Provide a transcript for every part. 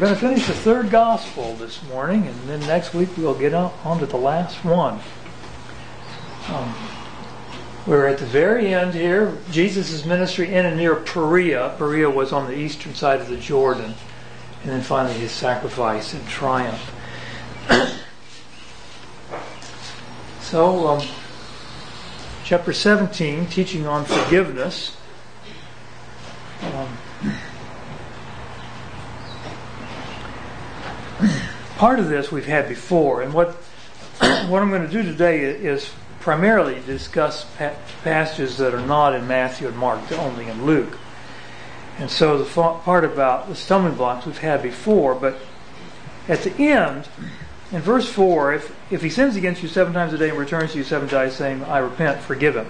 going to finish the third gospel this morning, and then next week we'll get on, on to the last one. Um, we're at the very end here. Jesus' ministry in and near Perea. Perea was on the eastern side of the Jordan. And then finally his sacrifice and triumph. so, um, chapter 17, teaching on forgiveness. Um, part of this we've had before, and what what I'm going to do today is primarily discuss passages that are not in Matthew and Mark, only in Luke. And so the part about the stumbling blocks we've had before, but at the end, in verse 4, if, if he sins against you seven times a day and returns to you seven times saying, I repent, forgive him.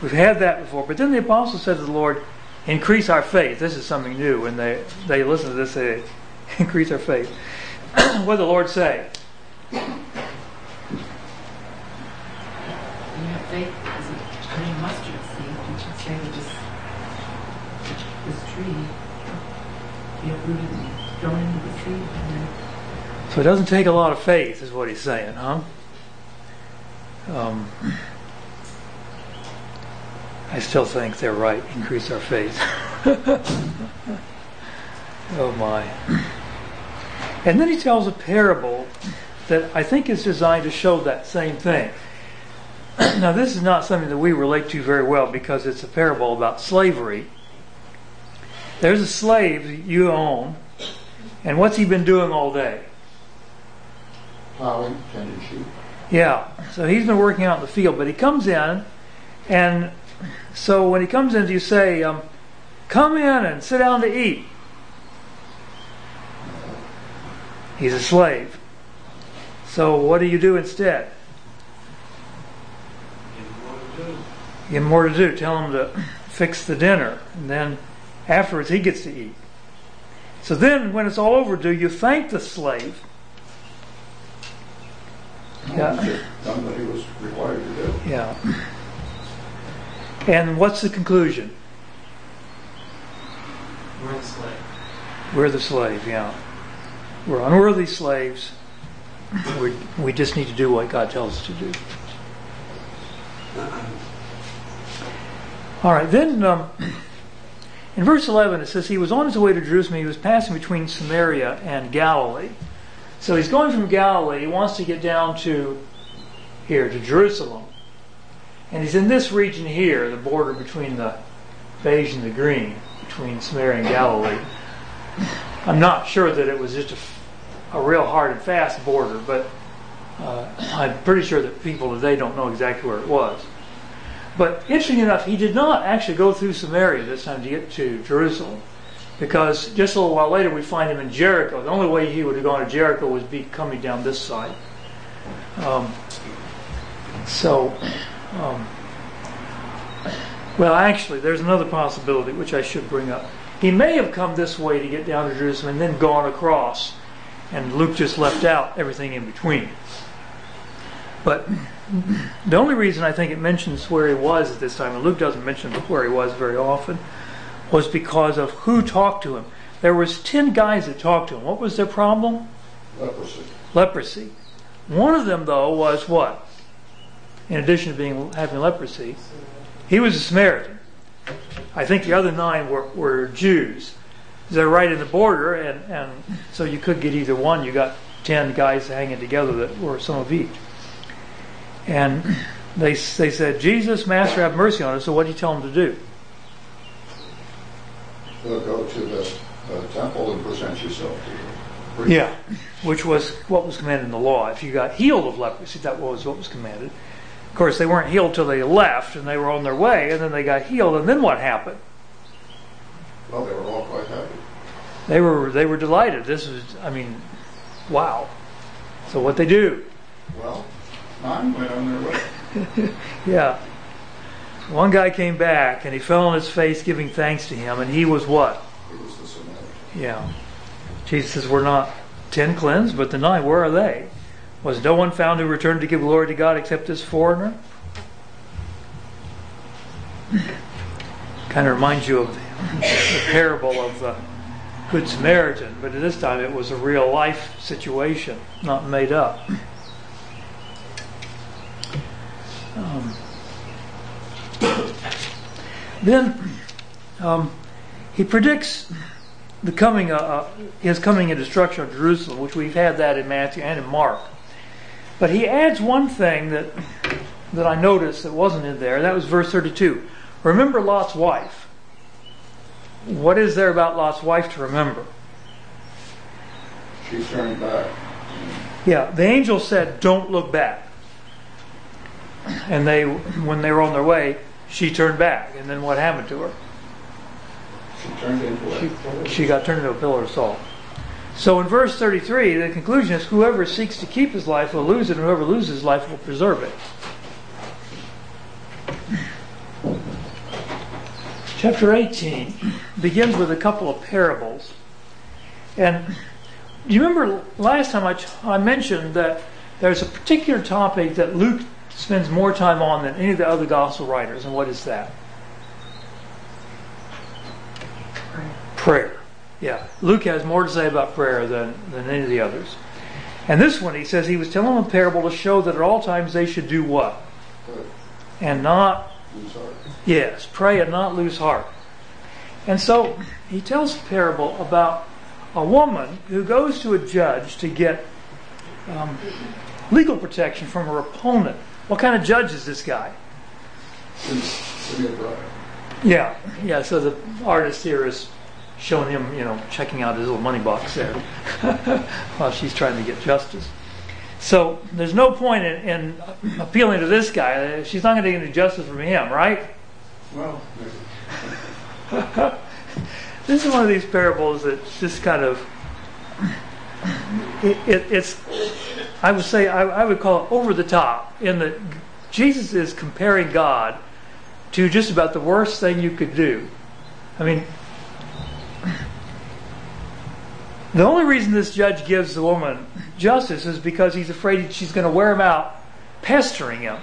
We've had that before. But then the apostle said to the Lord, increase our faith. This is something new. And they, they listen to this, they increase our faith. what did the Lord say? faith as a grain mustard seed, you can say that this, this tree be uprooted and thrown into the sea. So it doesn't take a lot of faith, is what he's saying, huh? Um, I still think they're right. Increase our faith. oh my. And then he tells a parable that I think is designed to show that same thing. now, this is not something that we relate to very well because it's a parable about slavery. There's a slave you own, and what's he been doing all day? Plowing, tending sheep. Yeah, so he's been working out in the field, but he comes in, and so when he comes in, you say, um, Come in and sit down to eat. He's a slave. So what do you do instead? Give him more to do. Tell him to fix the dinner. And then afterwards he gets to eat. So then when it's all over, do you thank the slave? Yeah. Done what he was required to do. Yeah. And what's the conclusion? We're the slave. We're the slave, yeah. We're unworthy slaves. we just need to do what God tells us to do. All right, then um, in verse 11 it says, He was on his way to Jerusalem. He was passing between Samaria and Galilee. So he's going from Galilee. He wants to get down to here, to Jerusalem. And he's in this region here, the border between the beige and the green, between Samaria and Galilee. I'm not sure that it was just a, a real hard and fast border, but uh, I'm pretty sure that people today don't know exactly where it was. But interesting enough, he did not actually go through Samaria this time to get to Jerusalem. Because just a little while later we find him in Jericho. The only way he would have gone to Jericho was be coming down this side. Um, so, um, well, actually, there's another possibility which I should bring up. He may have come this way to get down to Jerusalem and then gone across, and Luke just left out everything in between. But the only reason I think it mentions where he was at this time, and Luke doesn't mention where he was very often, was because of who talked to him. There was ten guys that talked to him. What was their problem? Leprosy. Leprosy. One of them, though, was what? In addition to being having leprosy, he was a Samaritan. I think the other nine were, were Jews. They're right in the border, and, and so you could get either one. You got ten guys hanging together that were some of each. And they, they said, Jesus, Master, have mercy on us. So what do you tell them to do? They'll go to the uh, temple and present yourself to the. Yeah, which was what was commanded in the law. If you got healed of leprosy, that was what was commanded. Of course, they weren't healed till they left, and they were on their way, and then they got healed, and then what happened? Well, they were all quite. They were they were delighted. This was, I mean, wow. So what they do? Well, nine went on their way. Yeah. One guy came back and he fell on his face giving thanks to him, and he was what? He was the Samaritan. Yeah. Jesus says, We're not ten cleansed, but the nine, where are they? Was no one found who returned to give glory to God except this foreigner? kind of reminds you of the, the parable of the Good Samaritan, but at this time it was a real life situation, not made up. Um, then um, he predicts the coming, uh, uh, his coming and destruction of Jerusalem, which we've had that in Matthew and in Mark. But he adds one thing that that I noticed that wasn't in there. That was verse 32. Remember Lot's wife. What is there about Lot's wife to remember? She turned back. Yeah, the angel said, "Don't look back." And they, when they were on their way, she turned back. And then what happened to her? She turned into a She, she got turned into a pillar of salt. So in verse 33, the conclusion is whoever seeks to keep his life will lose it, and whoever loses his life will preserve it. Chapter 18 begins with a couple of parables. And do you remember last time I, I mentioned that there's a particular topic that Luke spends more time on than any of the other gospel writers, and what is that? Prayer. Yeah. Luke has more to say about prayer than, than any of the others. And this one, he says he was telling them a parable to show that at all times they should do what? And not. Yes, pray and not lose heart. And so he tells a parable about a woman who goes to a judge to get um, legal protection from her opponent. What kind of judge is this guy? Yeah, yeah. So the artist here is showing him, you know, checking out his little money box there while she's trying to get justice. So there's no point in, in appealing to this guy. She's not going to get any justice from him, right? Well, This is one of these parables that's just kind of. It, it, it's, I would say, I, I would call it over the top in that Jesus is comparing God to just about the worst thing you could do. I mean, the only reason this judge gives the woman justice is because he's afraid she's going to wear him out, pestering him.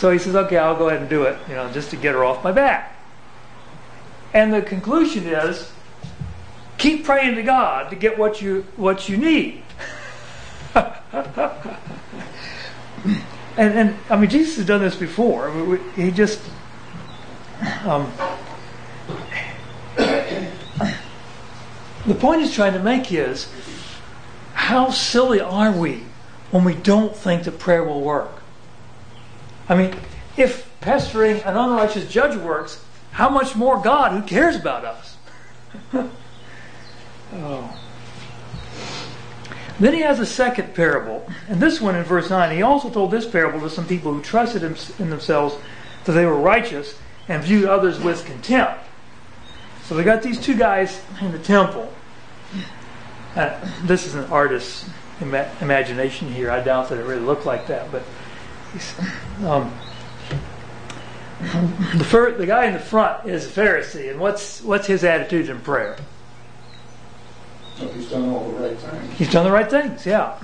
So he says, "Okay, I'll go ahead and do it, you know, just to get her off my back." And the conclusion is, keep praying to God to get what you what you need. and and I mean, Jesus has done this before. I mean, we- He just. Um, the point he's trying to make is how silly are we when we don't think that prayer will work? I mean, if pestering an unrighteous judge works, how much more God who cares about us? oh. Then he has a second parable. And this one in verse 9, he also told this parable to some people who trusted in themselves that they were righteous and viewed others with contempt. So we got these two guys in the temple. Uh, this is an artist's ima- imagination here. I doubt that it really looked like that, but um, the fir- the guy in the front is a Pharisee, and what's what's his attitude in prayer? he's done all the right things. He's done the right things, yeah,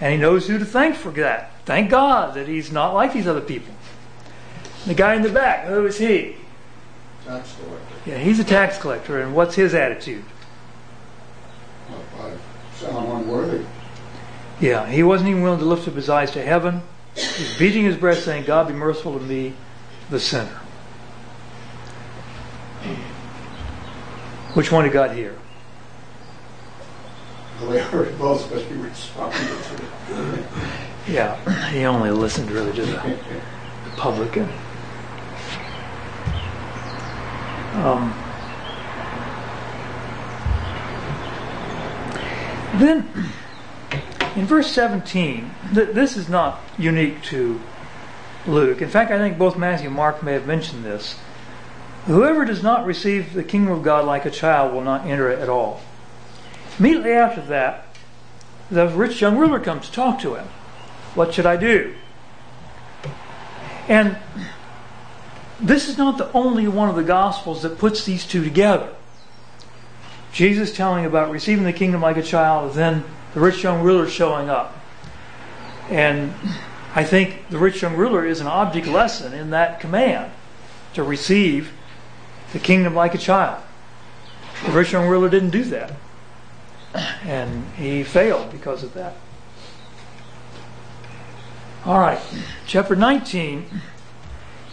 and he knows who to thank for that. Thank God that he's not like these other people. The guy in the back, who is he? Tax collector. Yeah, he's a tax collector, and what's his attitude? Well, I sound unworthy. Yeah, he wasn't even willing to lift up his eyes to heaven. He's beating his breast, saying, "God be merciful to me, the sinner." Which one he got here? Well, they heard both, but he responded. Yeah, he only listened really to the publican. Um, then, in verse 17, th- this is not unique to Luke. In fact, I think both Matthew and Mark may have mentioned this. Whoever does not receive the kingdom of God like a child will not enter it at all. Immediately after that, the rich young ruler comes to talk to him. What should I do? And this is not the only one of the Gospels that puts these two together. Jesus telling about receiving the kingdom like a child, then the rich young ruler showing up. And I think the rich young ruler is an object lesson in that command to receive the kingdom like a child. The rich young ruler didn't do that. And he failed because of that. All right, chapter 19.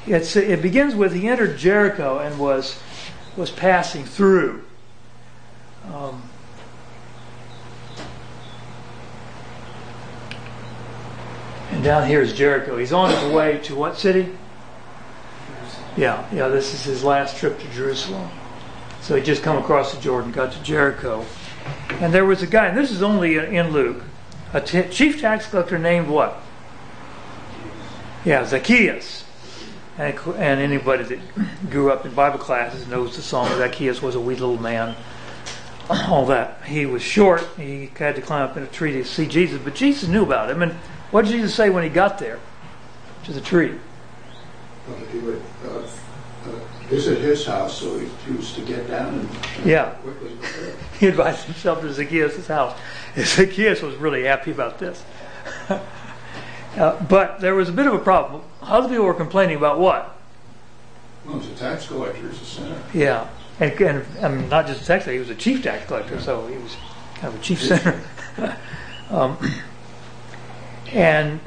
It's, it begins with he entered Jericho and was was passing through. Um, down here is Jericho. He's on his way to what city? Yeah, yeah. This is his last trip to Jerusalem. So he just come across the Jordan, got to Jericho, and there was a guy. And this is only in Luke. A t- chief tax collector named what? Yeah, Zacchaeus. And, and anybody that grew up in Bible classes knows the song Zacchaeus was a wee little man. All that. He was short. He had to climb up in a tree to see Jesus. But Jesus knew about him. And what did Jesus say when he got there to the tree? Well, he would uh, uh, visit his house, so he chose to get down and Yeah. quickly. He invited himself to Zacchaeus' house. And Zacchaeus was really happy about this. Uh, but there was a bit of a problem. Other people were complaining about what? Well, was a tax collector, he's a sinner. Yeah, and, and I mean, not just a tax collector, he was a chief tax collector, so he was kind of a chief sinner. um, and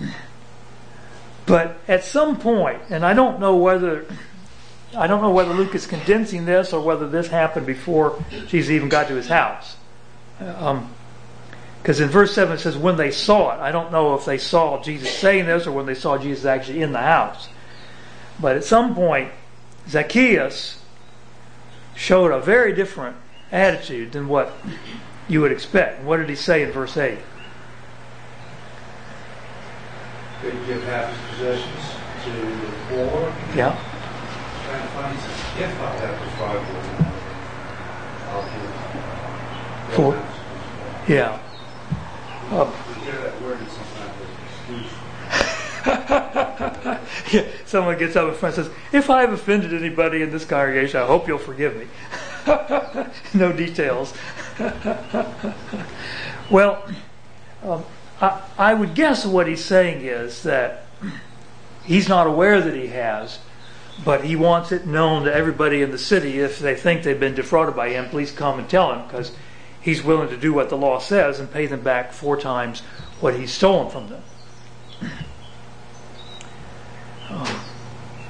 but at some point, and I don't know whether I don't know whether Luke is condensing this or whether this happened before Jesus even got to his house. Um, because in verse 7 it says, when they saw it. I don't know if they saw Jesus saying this or when they saw Jesus actually in the house. But at some point, Zacchaeus showed a very different attitude than what you would expect. What did he say in verse 8? He'd give half his possessions to the poor. Yeah. Trying to find if I have to five more, I'll give. Four. half his possessions. Yeah. Uh, hear that word sometimes yeah. Someone gets up in front and says, If I have offended anybody in this congregation, I hope you'll forgive me. no details. well, um, I, I would guess what he's saying is that he's not aware that he has, but he wants it known to everybody in the city. If they think they've been defrauded by him, please come and tell him because he's willing to do what the law says and pay them back four times what he's stolen from them.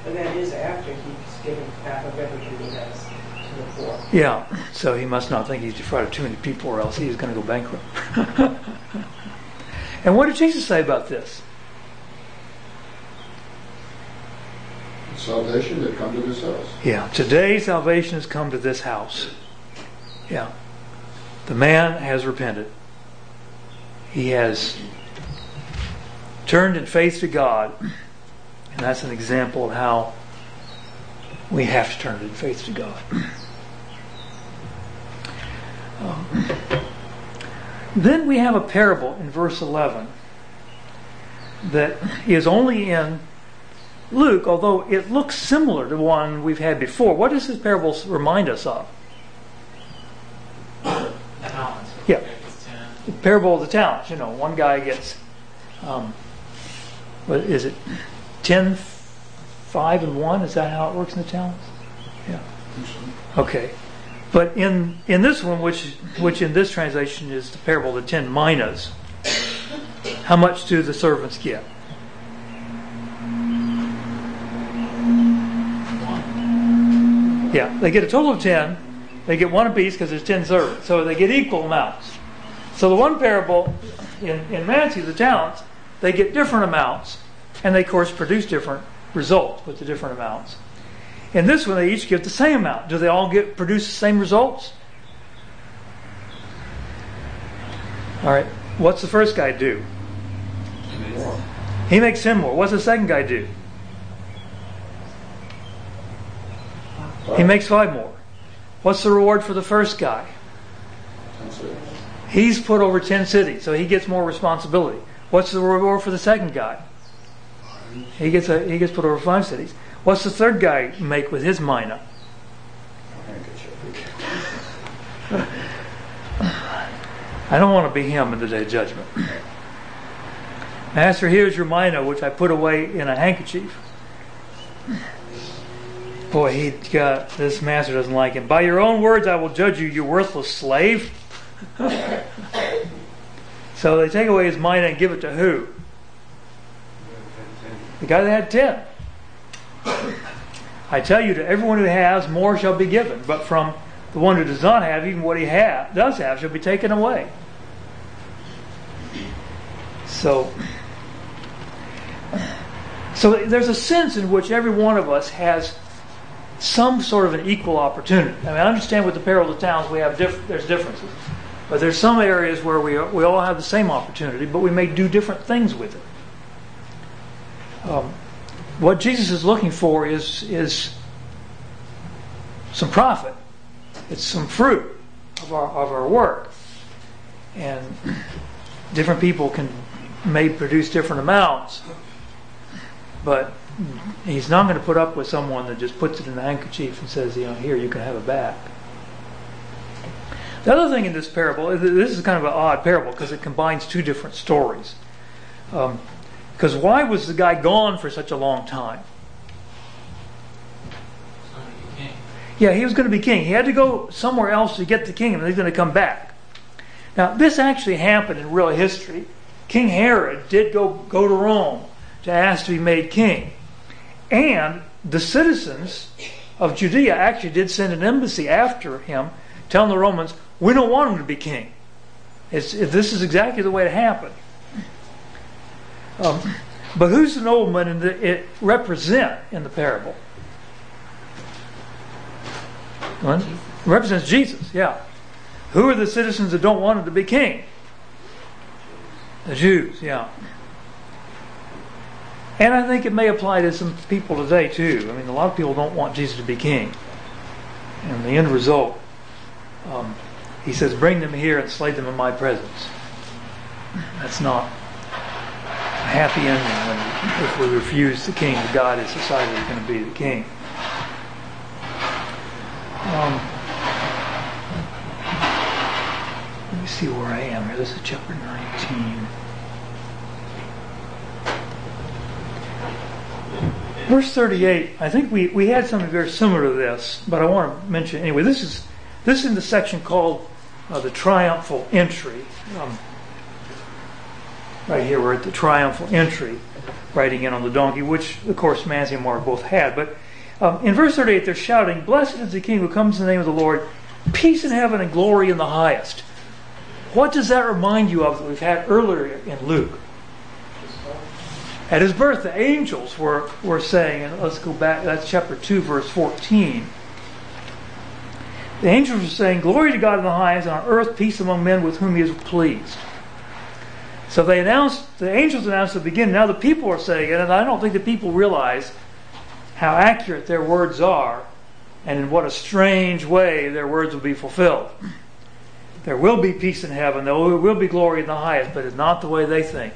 And that is after he's given half of everything he has to the poor. Yeah, so he must not think he's defrauded too many people, or else he's going to go bankrupt. and what did Jesus say about this? Salvation had come to this house. Yeah, today salvation has come to this house. Yeah, the man has repented. He has turned in faith to God, and that's an example of how we have to turn in faith to God. Um, then we have a parable in verse 11 that is only in Luke, although it looks similar to one we've had before. What does this parable remind us of? Talents. Yeah. The parable of the talents. You know, one guy gets, um, what is it, 10, 5, and 1? Is that how it works in the talents? Yeah. Okay. But in, in this one, which, which in this translation is the parable of the 10 minas, how much do the servants get? Yeah, they get a total of 10. They get one apiece because there's 10 servants. So they get equal amounts. So the one parable in, in Matthew, the talents, they get different amounts. And they, of course, produce different results with the different amounts. In this one, they each get the same amount. Do they all get produce the same results? All right. What's the first guy do? He makes 10 more. What's the second guy do? He makes five more. What's the reward for the first guy? He's put over 10 cities, so he gets more responsibility. What's the reward for the second guy? He gets a, he gets put over five cities. What's the third guy make with his mina? I don't want to be him in the day of judgment. Master, here's your mina, which I put away in a handkerchief. Boy, he got this master doesn't like him. By your own words, I will judge you, you worthless slave. so they take away his money and give it to who? The guy that had ten. I tell you, to everyone who has, more shall be given. But from the one who does not have, even what he ha- does have shall be taken away. So, so there's a sense in which every one of us has some sort of an equal opportunity. I mean, I understand with the parable of the talents we have diff- there's differences, but there's some areas where we we all have the same opportunity, but we may do different things with it. Um, what Jesus is looking for is is some profit. It's some fruit of our of our work, and different people can may produce different amounts, but he's not going to put up with someone that just puts it in the handkerchief and says, you know, here you can have it back. The other thing in this parable, this is kind of an odd parable because it combines two different stories. Um, because why was the guy gone for such a long time? Yeah, he was going to be king. He had to go somewhere else to get the kingdom, and he's going to come back. Now, this actually happened in real history. King Herod did go, go to Rome to ask to be made king. And the citizens of Judea actually did send an embassy after him, telling the Romans, we don't want him to be king. It's, this is exactly the way it happened. Um, but who's the nobleman that it represent in the parable? What? represents Jesus, yeah. Who are the citizens that don't want him to be king? The Jews, yeah. And I think it may apply to some people today too. I mean, a lot of people don't want Jesus to be king. And the end result, um, he says, bring them here and slay them in my presence. That's not happy ending when, if we refuse the king that God has decided is going to be the king. Um, let me see where I am here. This is chapter 19. Verse 38, I think we, we had something very similar to this, but I want to mention anyway. This is this is in the section called uh, the triumphal entry. Um, right here, we're at the triumphal entry, riding in on the donkey, which of course Matthew and Mark both had. But um, in verse 38, they're shouting, Blessed is the King who comes in the name of the Lord, peace in heaven and glory in the highest. What does that remind you of that we've had earlier in Luke? At his birth, the angels were, were saying, and let's go back, that's chapter 2, verse 14. The angels were saying, Glory to God in the highest, and on earth peace among men with whom he is pleased. So they announced, the angels announced at the beginning. Now the people are saying it, and I don't think the people realize how accurate their words are, and in what a strange way their words will be fulfilled. There will be peace in heaven, there will be glory in the highest, but it's not the way they think.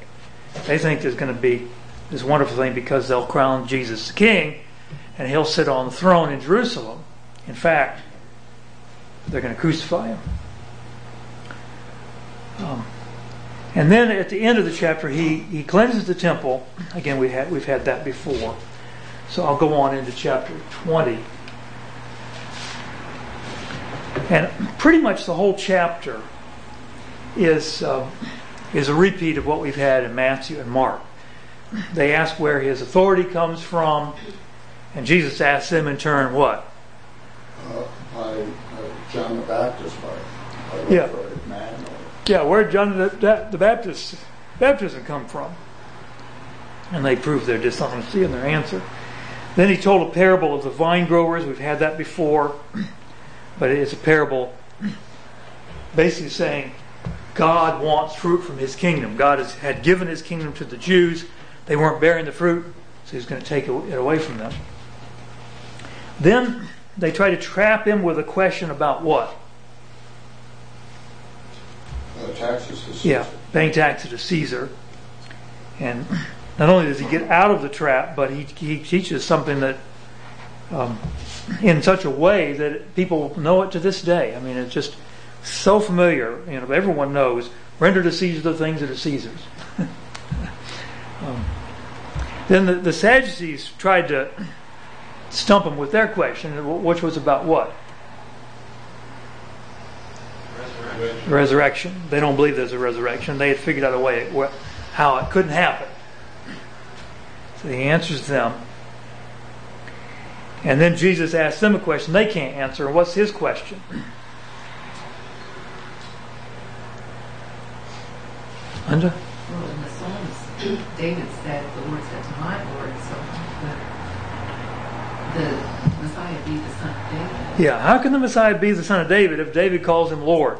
They think there's going to be this wonderful thing because they'll crown Jesus the king and he'll sit on the throne in Jerusalem. In fact, they're going to crucify him. Um, and then at the end of the chapter, he, he cleanses the temple. Again, we had, we've had that before. So I'll go on into chapter 20. And pretty much the whole chapter is, uh, is a repeat of what we've had in Matthew and Mark. They ask where his authority comes from, and Jesus asks them in turn what? Uh, by uh, John the Baptist, by, by Yeah. Yeah, where did John the, the Baptist baptism come from? And they prove their dishonesty in their answer. Then he told a parable of the vine growers. We've had that before, but it's a parable basically saying God wants fruit from his kingdom. God has, had given his kingdom to the Jews. They weren't bearing the fruit, so he's going to take it away from them. Then they try to trap him with a question about what? Taxes to Caesar. Yeah, paying taxes to Caesar. And not only does he get out of the trap, but he, he teaches something that, um, in such a way that people know it to this day. I mean, it's just so familiar. You know, everyone knows. Render to Caesar the things that are Caesar's. um, then the, the Sadducees tried to stump him with their question, which was about what? Resurrection. Resurrection. They don't believe there's a resurrection. They had figured out a way how it couldn't happen. So he answers them. And then Jesus asks them a question they can't answer. What's his question? Linda? Well, in the Psalms, David said, the Lord said to my Lord, so the, the Messiah be the son of David. Yeah, how can the Messiah be the son of David if David calls him Lord?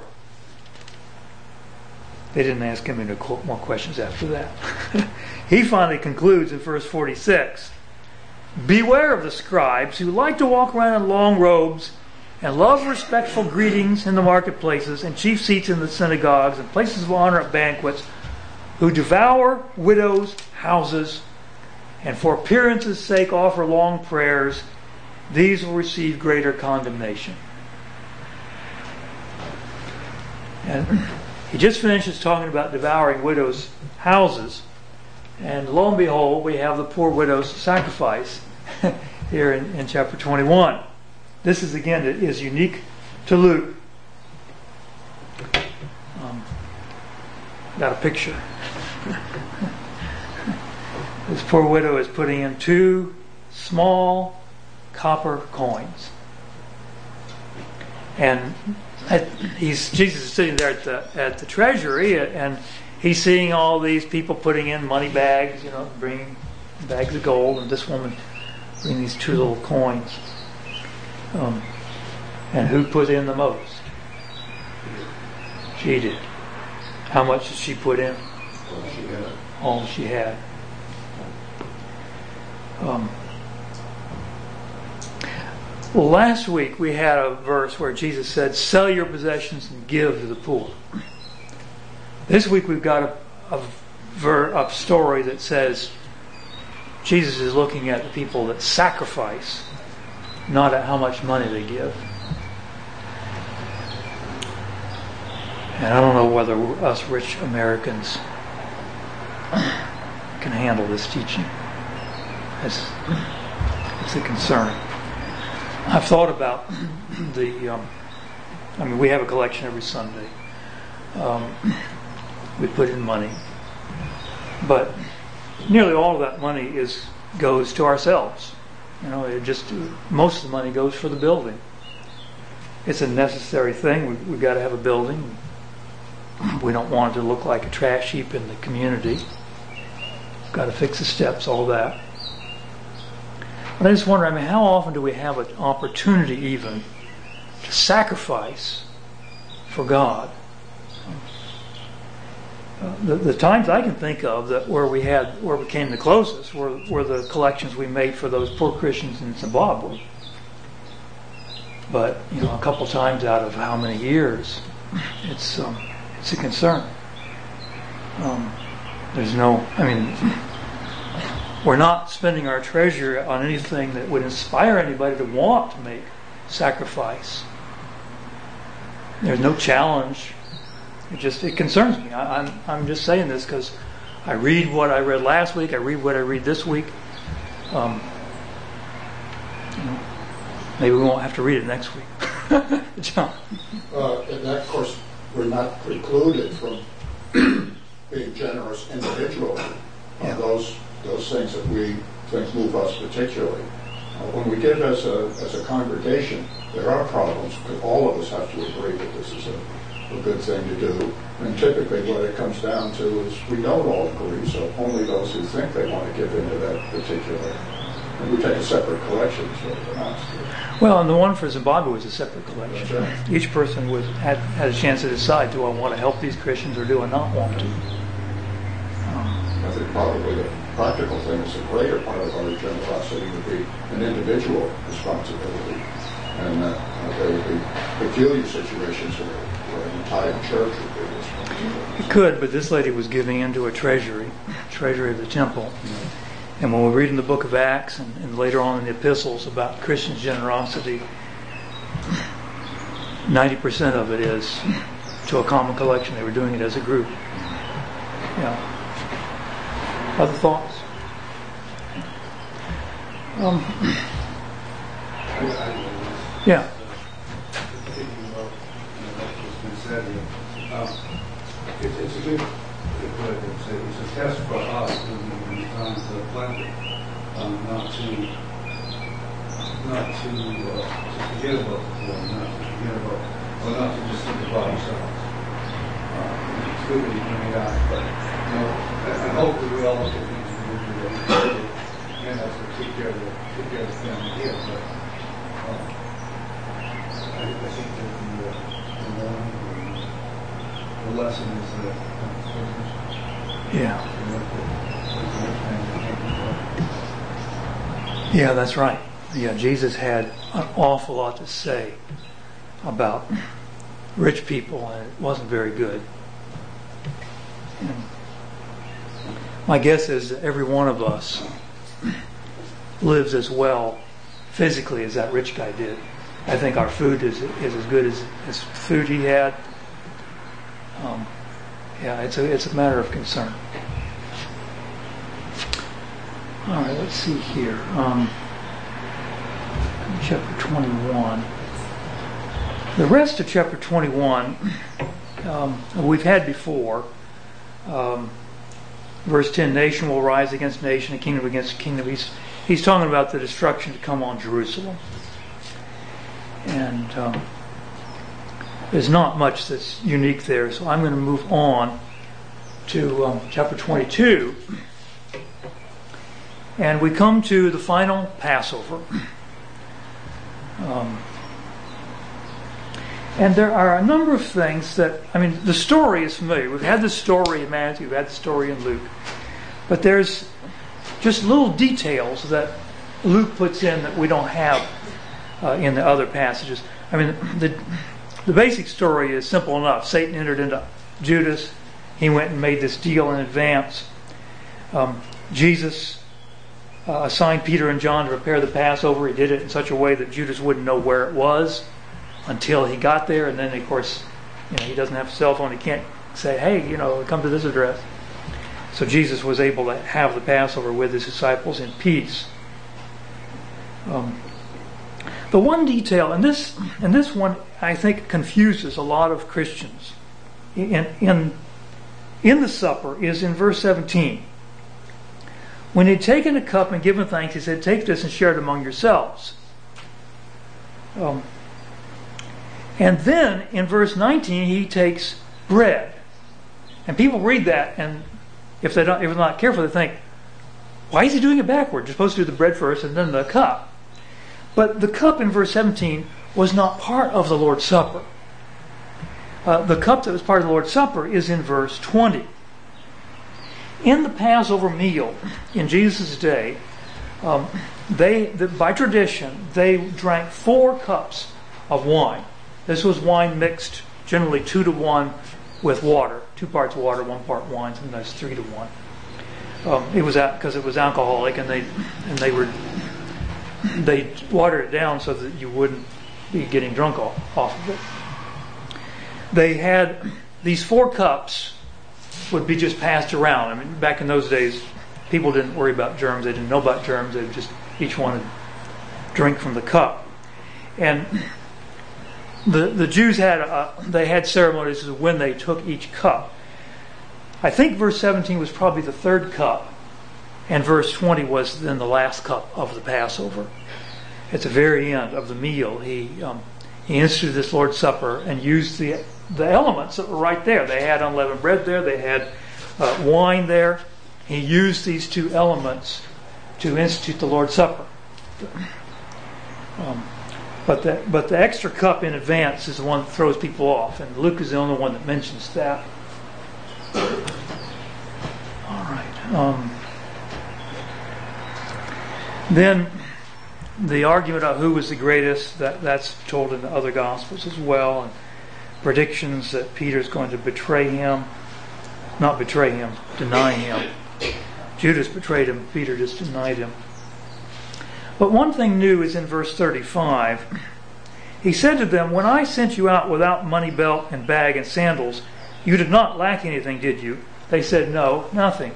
They didn't ask him any more questions after that. he finally concludes in verse 46 Beware of the scribes who like to walk around in long robes and love respectful greetings in the marketplaces and chief seats in the synagogues and places of honor at banquets, who devour widows' houses and for appearance's sake offer long prayers. These will receive greater condemnation. And he just finishes talking about devouring widows' houses. And lo and behold, we have the poor widow's sacrifice here in, in chapter 21. This is again is unique to Luke. Um, got a picture. this poor widow is putting in two small copper coins. And Jesus is sitting there at the at the treasury, and he's seeing all these people putting in money bags, you know, bringing bags of gold, and this woman bringing these two little coins. Um, and who put in the most? She did. How much did she put in? Well, she had All she had. Um, well, last week we had a verse where Jesus said, Sell your possessions and give to the poor. This week we've got a, a, ver, a story that says Jesus is looking at the people that sacrifice, not at how much money they give. And I don't know whether us rich Americans can handle this teaching. It's, it's a concern. I've thought about the. Um, I mean, we have a collection every Sunday. Um, we put in money, but nearly all of that money is goes to ourselves. You know, it just most of the money goes for the building. It's a necessary thing. We, we've got to have a building. We don't want it to look like a trash heap in the community. Got to fix the steps, all that. I just wonder, I mean, how often do we have an opportunity even to sacrifice for God? Uh, the, the times I can think of that where we had where we came the closest were, were the collections we made for those poor Christians in Zimbabwe. But you know, a couple times out of how many years, it's um, it's a concern. Um, there's no, I mean, we're not spending our treasure on anything that would inspire anybody to want to make sacrifice. There's no challenge. It just it concerns me. I, I'm I'm just saying this because I read what I read last week. I read what I read this week. Um, you know, maybe we won't have to read it next week. John. Uh, and that, of course, we're not precluded from being generous individually on Yeah. those those things that we think move us particularly. Uh, when we give as a as a congregation, there are problems because all of us have to agree that this is a, a good thing to do. And typically, what it comes down to is we don't all agree. So only those who think they want to give into that particular. And we take a separate collection, so we're not. Well, and the one for Zimbabwe was a separate collection. Right. Each person was had had a chance to decide: Do I want to help these Christians or do I not want to? I think probably the practical thing is a greater part of our generosity would be an individual responsibility. And uh, there would be peculiar situations where, where an entire church would be responsible. It could, but this lady was giving into a treasury, treasury of the temple. And when we read in the book of Acts and, and later on in the epistles about Christians' generosity, 90% of it is to a common collection. They were doing it as a group. Yeah. Other thoughts? Um, Yeah. Um, It's, a good it's a, test for us in these times of plenty, um, not to, not to, uh, to forget about the poor, not to forget about, or not to just think about ourselves. Uh, It's good that you bring it out, but, know, I, I hope that we all look at things individually, that we do, and to take care of the, take care of the family here, but, um, I, I think that the, uh, the the, the lesson is that, uh, Yeah. you know, that, that the rich man can't be bought. Yeah, that's right. Yeah, Jesus had an awful lot to say about rich people, and it wasn't very good. And my guess is every one of us lives as well physically as that rich guy did. I think our food is, is as good as, as food he had. Um, yeah, it's a, it's a matter of concern. All right, let's see here. Um, chapter 21. The rest of chapter 21 um, we've had before. Um, verse 10 Nation will rise against nation, and kingdom against kingdom. He's, he's talking about the destruction to come on Jerusalem. And um, there's not much that's unique there, so I'm going to move on to um, chapter 22. And we come to the final Passover. Um, and there are a number of things that, I mean, the story is familiar. We've had the story in Matthew, we've had the story in Luke. But there's just little details that Luke puts in that we don't have uh, in the other passages. I mean, the, the basic story is simple enough. Satan entered into Judas, he went and made this deal in advance. Um, Jesus uh, assigned Peter and John to prepare the Passover. He did it in such a way that Judas wouldn't know where it was until he got there. And then, of course, you know, he doesn't have a cell phone. He can't say, hey, you know, come to this address. So Jesus was able to have the Passover with his disciples in peace. Um, the one detail, and this, and this one I think confuses a lot of Christians in, in, in the supper, is in verse 17. When he had taken a cup and given thanks, he said, Take this and share it among yourselves. Um, and then in verse 19, he takes bread. And people read that, and if they don't, if they're not careful, they think, why is he doing it backward? You're supposed to do the bread first and then the cup. But the cup in verse 17 was not part of the Lord's Supper. Uh, the cup that was part of the Lord's Supper is in verse 20. In the Passover meal in Jesus' day, um, they, the, by tradition, they drank four cups of wine. This was wine mixed generally two to one with water, two parts water, one part wine, sometimes three to one. Um, it was because it was alcoholic, and they and they were they watered it down so that you wouldn't be getting drunk off, off of it. They had these four cups would be just passed around. I mean, back in those days, people didn't worry about germs. They didn't know about germs. They just each wanted drink from the cup, and the the Jews had a, they had ceremonies of when they took each cup. I think verse 17 was probably the third cup, and verse 20 was then the last cup of the Passover. At the very end of the meal, he um, he instituted this Lord's Supper and used the the elements that were right there. They had unleavened bread there. They had uh, wine there. He used these two elements to institute the Lord's Supper. Um, but the, but the extra cup in advance is the one that throws people off, and Luke is the only one that mentions that. All right. Um, then the argument of who was the greatest that that's told in the other gospels as well, and predictions that Peter's going to betray him, not betray him, deny him. Judas betrayed him. Peter just denied him. But one thing new is in verse 35. He said to them, When I sent you out without money belt and bag and sandals, you did not lack anything, did you? They said, No, nothing.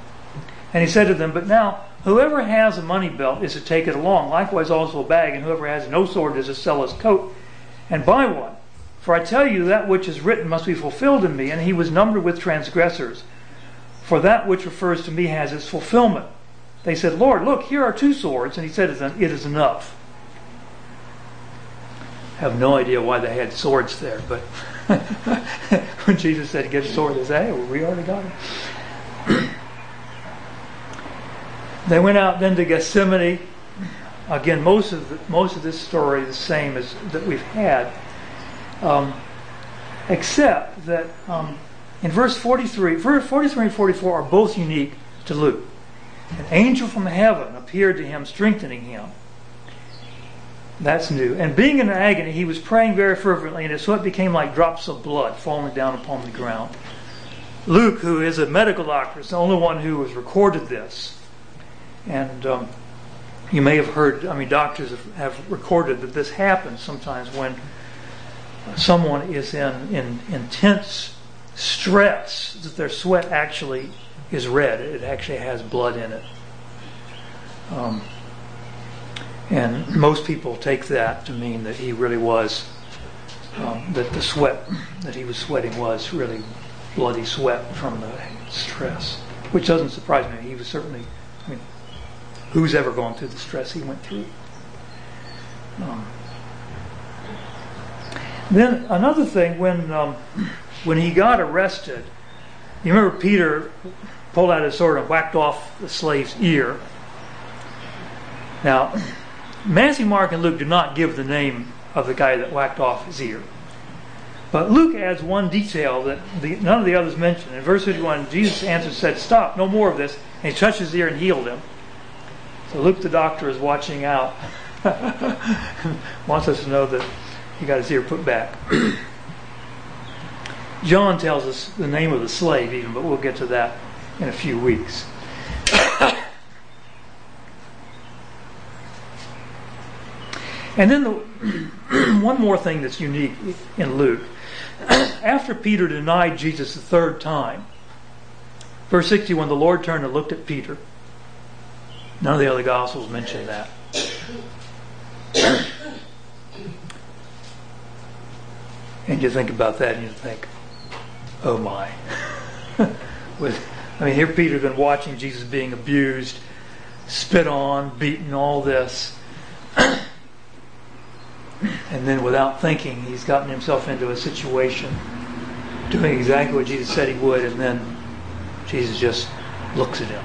And he said to them, But now Whoever has a money belt is to take it along, likewise also a bag, and whoever has no sword is to sell his coat and buy one. For I tell you, that which is written must be fulfilled in me, and he was numbered with transgressors. For that which refers to me has its fulfillment. They said, Lord, look, here are two swords. And he said, It is enough. I have no idea why they had swords there, but when Jesus said, Get a sword, they said, Hey, we already got it. They went out then to Gethsemane. Again, most of the, most of this story is the same as that we've had, um, except that um, in verse 43, verse 43 and 44 are both unique to Luke. An angel from heaven appeared to him, strengthening him. That's new. And being in agony, he was praying very fervently, and his sweat became like drops of blood falling down upon the ground. Luke, who is a medical doctor, is the only one who has recorded this. And um, you may have heard, I mean, doctors have, have, recorded that this happens sometimes when someone is in, in intense stress, that their sweat actually is red. It actually has blood in it. Um, and most people take that to mean that he really was, um, that the sweat that he was sweating was really bloody sweat from the stress, which doesn't surprise me. He was certainly, I mean, who's ever gone through the stress he went through. Um, then another thing, when um, when he got arrested, you remember Peter pulled out his sword and whacked off the slave's ear. Now, Matthew, Mark, and Luke do not give the name of the guy that whacked off his ear. But Luke adds one detail that the, none of the others mention. In verse 51, Jesus answered said, Stop, no more of this. And he touched his ear and healed him. So Luke the doctor is watching out. Wants us to know that he got his ear put back. John tells us the name of the slave, even, but we'll get to that in a few weeks. and then the, one more thing that's unique in Luke. After Peter denied Jesus the third time, verse 61, the Lord turned and looked at Peter. None of the other Gospels mention that. and you think about that and you think, oh my. With, I mean, here Peter's been watching Jesus being abused, spit on, beaten, all this. and then without thinking, he's gotten himself into a situation doing exactly what Jesus said he would, and then Jesus just looks at him.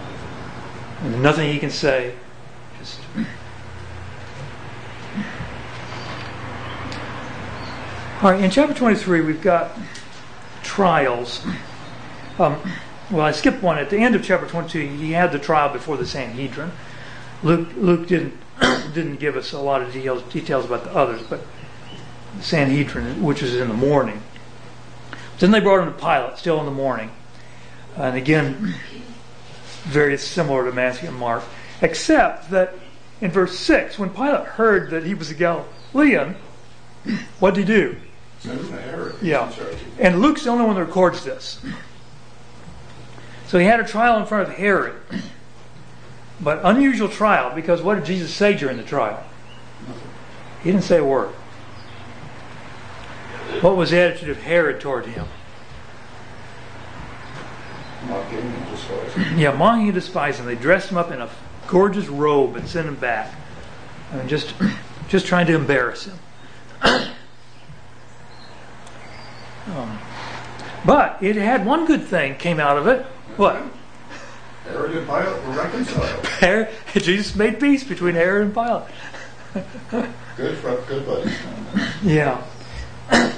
And nothing he can say. Just. All right, in chapter 23, we've got trials. Um, well, I skipped one. At the end of chapter 22, he had the trial before the Sanhedrin. Luke, Luke didn't, didn't give us a lot of details, details about the others, but the Sanhedrin, which was in the morning. Then they brought him to Pilate, still in the morning. And again, very similar to Matthew and Mark, except that in verse 6, when Pilate heard that he was a Galilean, what did he do? Yeah. And Luke's the only one that records this. So he had a trial in front of Herod. But unusual trial because what did Jesus say during the trial? He didn't say a word. What was the attitude of Herod toward him? Mocking and despising. Yeah, mocking and despising. They dressed him up in a gorgeous robe and sent him back. I mean, just, just trying to embarrass him. um, but it had one good thing came out of it. What? Herod and Pilate were reconciled. Jesus made peace between Herod and Pilate. good, for, good buddies. Yeah.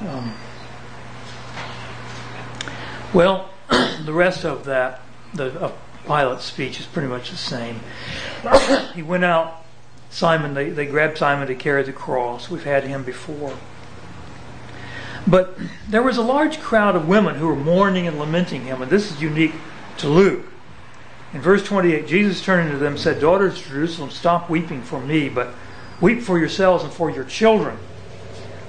Um, well, the rest of that, the of Pilate's speech is pretty much the same. he went out. Simon, they, they grabbed Simon to carry the cross. We've had him before. But there was a large crowd of women who were mourning and lamenting him, and this is unique to Luke. In verse 28, Jesus turning to them said, Daughters of Jerusalem, stop weeping for me, but weep for yourselves and for your children.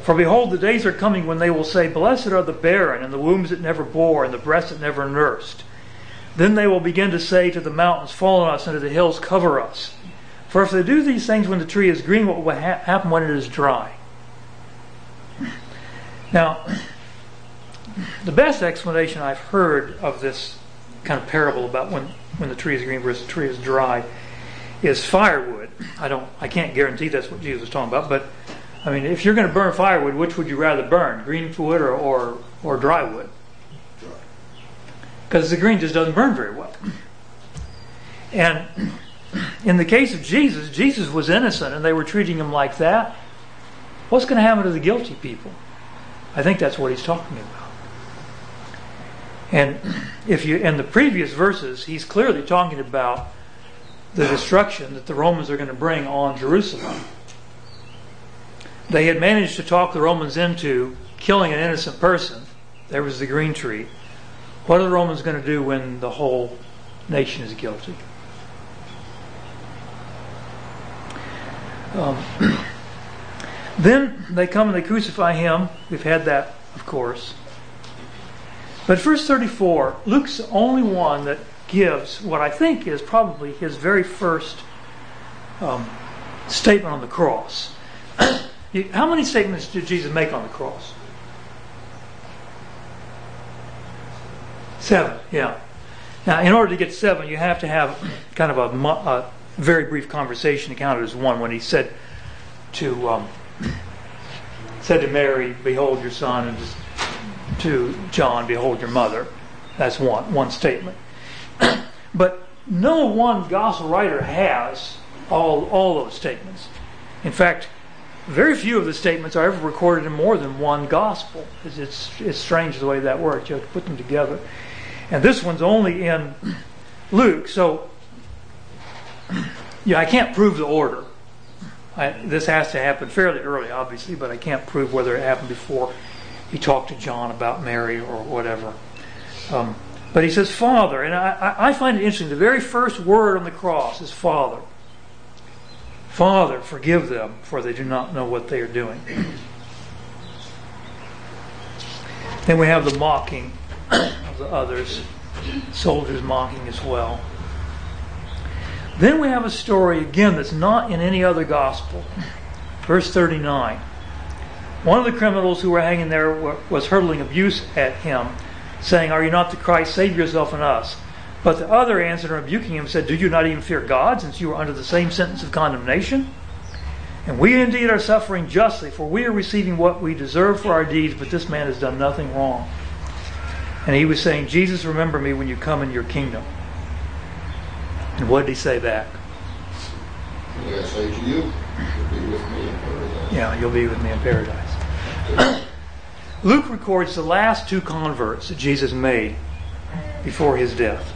For behold, the days are coming when they will say, Blessed are the barren, and the wombs that never bore, and the breasts that never nursed. Then they will begin to say to the mountains, Fall on us, and to the hills, Cover us. For if they do these things when the tree is green, what will ha- happen when it is dry? Now, the best explanation I've heard of this kind of parable about when, when the tree is green versus the tree is dry is firewood. I don't, I can't guarantee that's what Jesus was talking about, but I mean, if you're going to burn firewood, which would you rather burn, green wood or or, or dry wood? Because the green just doesn't burn very well. And in the case of Jesus, Jesus was innocent, and they were treating him like that. What's going to happen to the guilty people? I think that's what he's talking about. And if you in the previous verses, he's clearly talking about the destruction that the Romans are going to bring on Jerusalem. They had managed to talk the Romans into killing an innocent person. There was the green tree. What are the Romans going to do when the whole nation is guilty? Um, then they come and they crucify him. We've had that, of course. But verse 34, Luke's the only one that gives what I think is probably his very first um, statement on the cross. How many statements did Jesus make on the cross? Seven, yeah. Now, in order to get seven, you have to have kind of a, a very brief conversation counted as one when he said to um, said to Mary, "Behold your son," and to John, "Behold your mother." That's one one statement. but no one gospel writer has all all those statements. In fact, very few of the statements are ever recorded in more than one gospel. It's, it's, it's strange the way that works. You have to put them together. And this one's only in Luke, so yeah, I can't prove the order. This has to happen fairly early, obviously, but I can't prove whether it happened before he talked to John about Mary or whatever. Um, but he says, Father, and I, I find it interesting. The very first word on the cross is Father. Father, forgive them, for they do not know what they are doing. Then we have the mocking of the others, soldiers mocking as well. Then we have a story again that's not in any other gospel. Verse 39. One of the criminals who were hanging there was hurling abuse at him, saying, Are you not the Christ? Save yourself and us. But the other answered, and rebuking him, said, Do you not even fear God, since you are under the same sentence of condemnation? And we indeed are suffering justly, for we are receiving what we deserve for our deeds, but this man has done nothing wrong. And he was saying, Jesus, remember me when you come in your kingdom. And what did he say back? I say to you, you'll be with me in paradise. Yeah, you'll be with me in paradise. Luke records the last two converts that Jesus made before his death.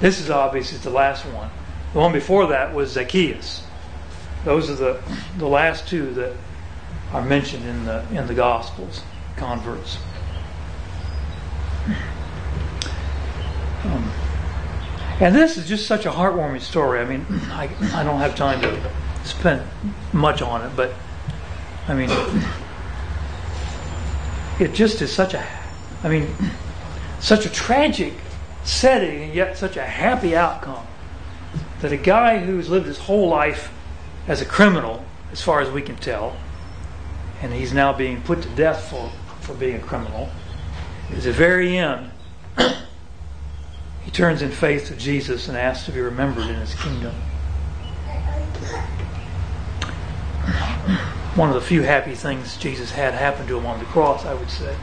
This is obvious, it's the last one. The one before that was Zacchaeus. Those are the, the last two that are mentioned in the in the Gospels, converts. Um, and this is just such a heartwarming story. I mean, I, I don't have time to spend much on it, but I mean, it just is such a, I mean, such a tragic setting and yet such a happy outcome that a guy who's lived his whole life as a criminal, as far as we can tell, and he's now being put to death for, for being a criminal, is the very end, he turns in faith to Jesus and asks to be remembered in his kingdom. One of the few happy things Jesus had happen to him on the cross, I would say.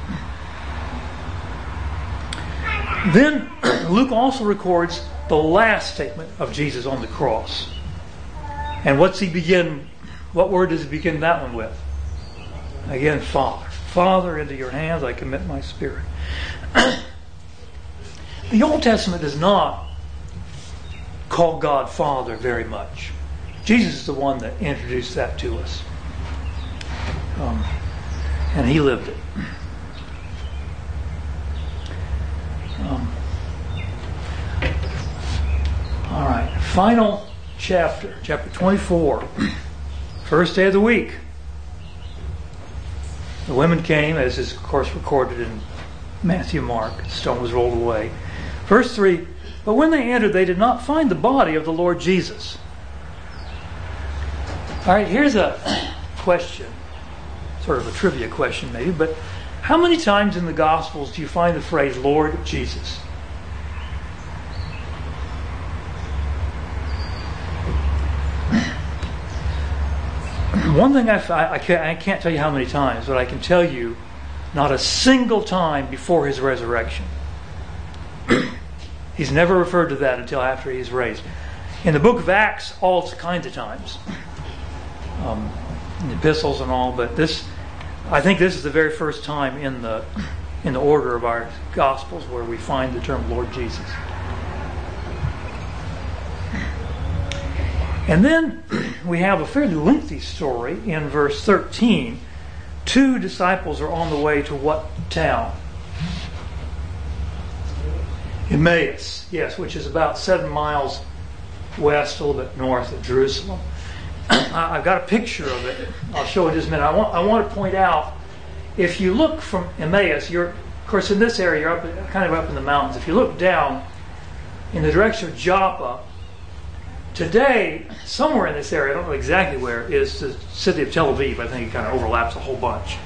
Then Luke also records the last statement of Jesus on the cross. And what's he begin? What word does he begin that one with? Again, Father. Father, into your hands I commit my spirit. The Old Testament does not call God Father very much. Jesus is the one that introduced that to us. Um, and he lived it. Um, all right, final chapter, chapter 24, first day of the week. The women came, as is, of course, recorded in Matthew, Mark. The stone was rolled away. Verse 3 But when they entered, they did not find the body of the Lord Jesus. All right, here's a question, sort of a trivia question, maybe, but how many times in the Gospels do you find the phrase Lord Jesus? One thing I, I, can't, I can't tell you how many times, but I can tell you not a single time before his resurrection. He's never referred to that until after he's raised. In the book of Acts, all kinds of times, um, in the epistles and all, but this I think this is the very first time in the in the order of our gospels where we find the term Lord Jesus. And then we have a fairly lengthy story in verse 13. Two disciples are on the way to what town? Emmaus, yes, which is about seven miles west, a little bit north of Jerusalem. I've got a picture of it. I'll show it in just a minute. I want, I want to point out if you look from Emmaus, you're, of course, in this area, you're up, kind of up in the mountains. If you look down in the direction of Joppa, today, somewhere in this area, I don't know exactly where, is the city of Tel Aviv. I think it kind of overlaps a whole bunch.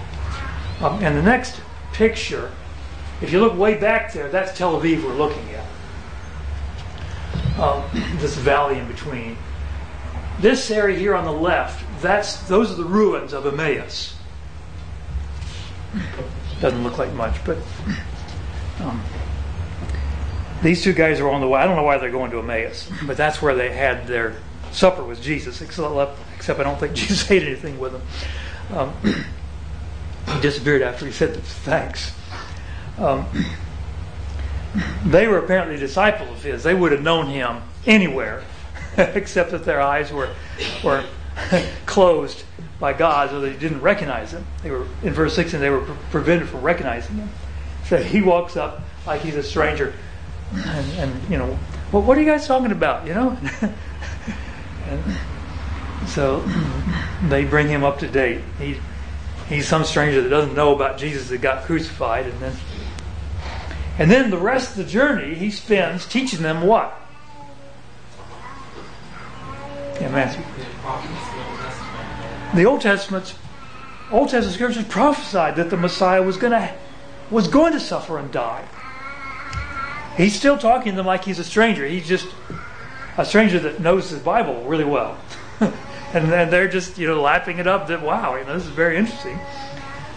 Um, and the next picture, if you look way back there, that's Tel Aviv we're looking at. Um, this valley in between. This area here on the left, that's those are the ruins of Emmaus. Doesn't look like much, but um, these two guys are on the way. I don't know why they're going to Emmaus, but that's where they had their supper with Jesus. Except, except I don't think Jesus ate anything with them. Um, he disappeared after he said thanks. Um, they were apparently disciples of his. They would have known him anywhere except that their eyes were, were closed by God, so they didn't recognize him. They were in verse 6, and they were pre- prevented from recognizing him. So he walks up like he's a stranger, and, and you know, well, what are you guys talking about? You know, and so they bring him up to date. He he's some stranger that doesn't know about Jesus that got crucified, and then and then the rest of the journey he spends teaching them what yeah, Matthew. The Old Testament's Old Testament scriptures prophesied that the Messiah was going to was going to suffer and die. He's still talking to them like he's a stranger. He's just a stranger that knows his Bible really well. and then they're just, you know, lapping it up that wow, you know, this is very interesting.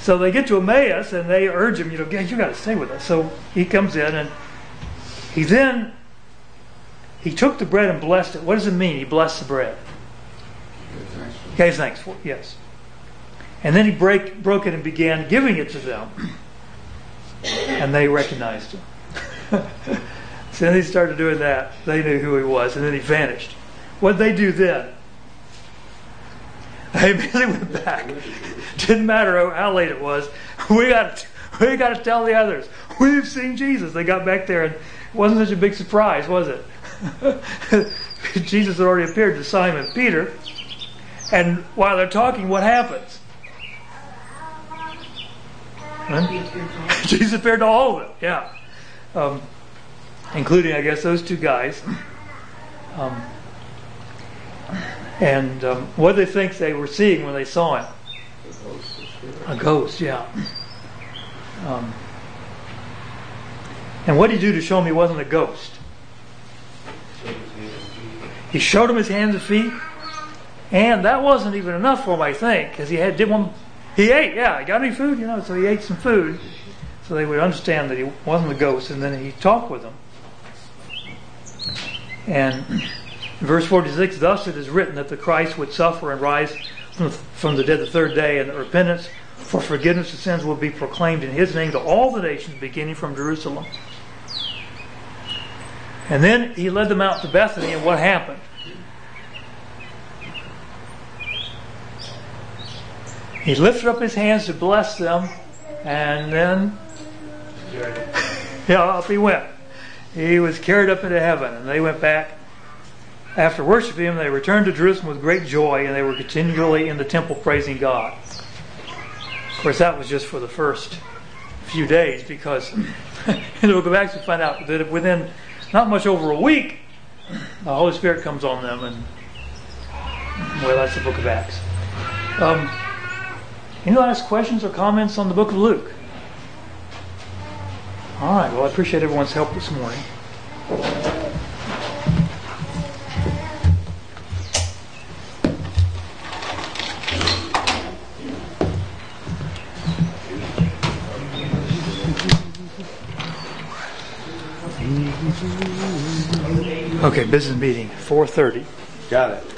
So they get to Emmaus and they urge him, you know, you got to stay with us. So he comes in and he then he took the bread and blessed it. What does it mean? He blessed the bread. Gave thanks for it, yes. And then he break, broke it and began giving it to them. And they recognized him. so then he started doing that. They knew who he was, and then he vanished. What did they do then? They immediately went back. Didn't matter how late it was. We got we got to tell the others. We've seen Jesus. They got back there, and it wasn't such a big surprise, was it? Jesus had already appeared to Simon Peter. And while they're talking, what happens? Huh? Jesus appeared to all of them, yeah. Um, including, I guess, those two guys. Um, and um, what did they think they were seeing when they saw him? A ghost, yeah. Um, and what did he do to show him he wasn't a ghost? He showed him his hands and feet, and that wasn't even enough for him, I think, because he had did one. He ate, yeah. He got any food? You know, so he ate some food, so they would understand that he wasn't a ghost, and then he talked with them. And verse 46, thus it is written that the Christ would suffer and rise from the, from the dead the third day, and that repentance for forgiveness of sins will be proclaimed in his name to all the nations, beginning from Jerusalem. And then he led them out to Bethany, and what happened? He lifted up his hands to bless them, and then, yeah, up he went. He was carried up into heaven, and they went back. After worshiping him, they returned to Jerusalem with great joy, and they were continually in the temple praising God. Of course, that was just for the first few days, because we'll go back to find out that within not much over a week, the Holy Spirit comes on them, and well, that's the book of Acts. Um, any last questions or comments on the book of Luke? All right. Well, I appreciate everyone's help this morning. Okay, business meeting, 4:30. Got it.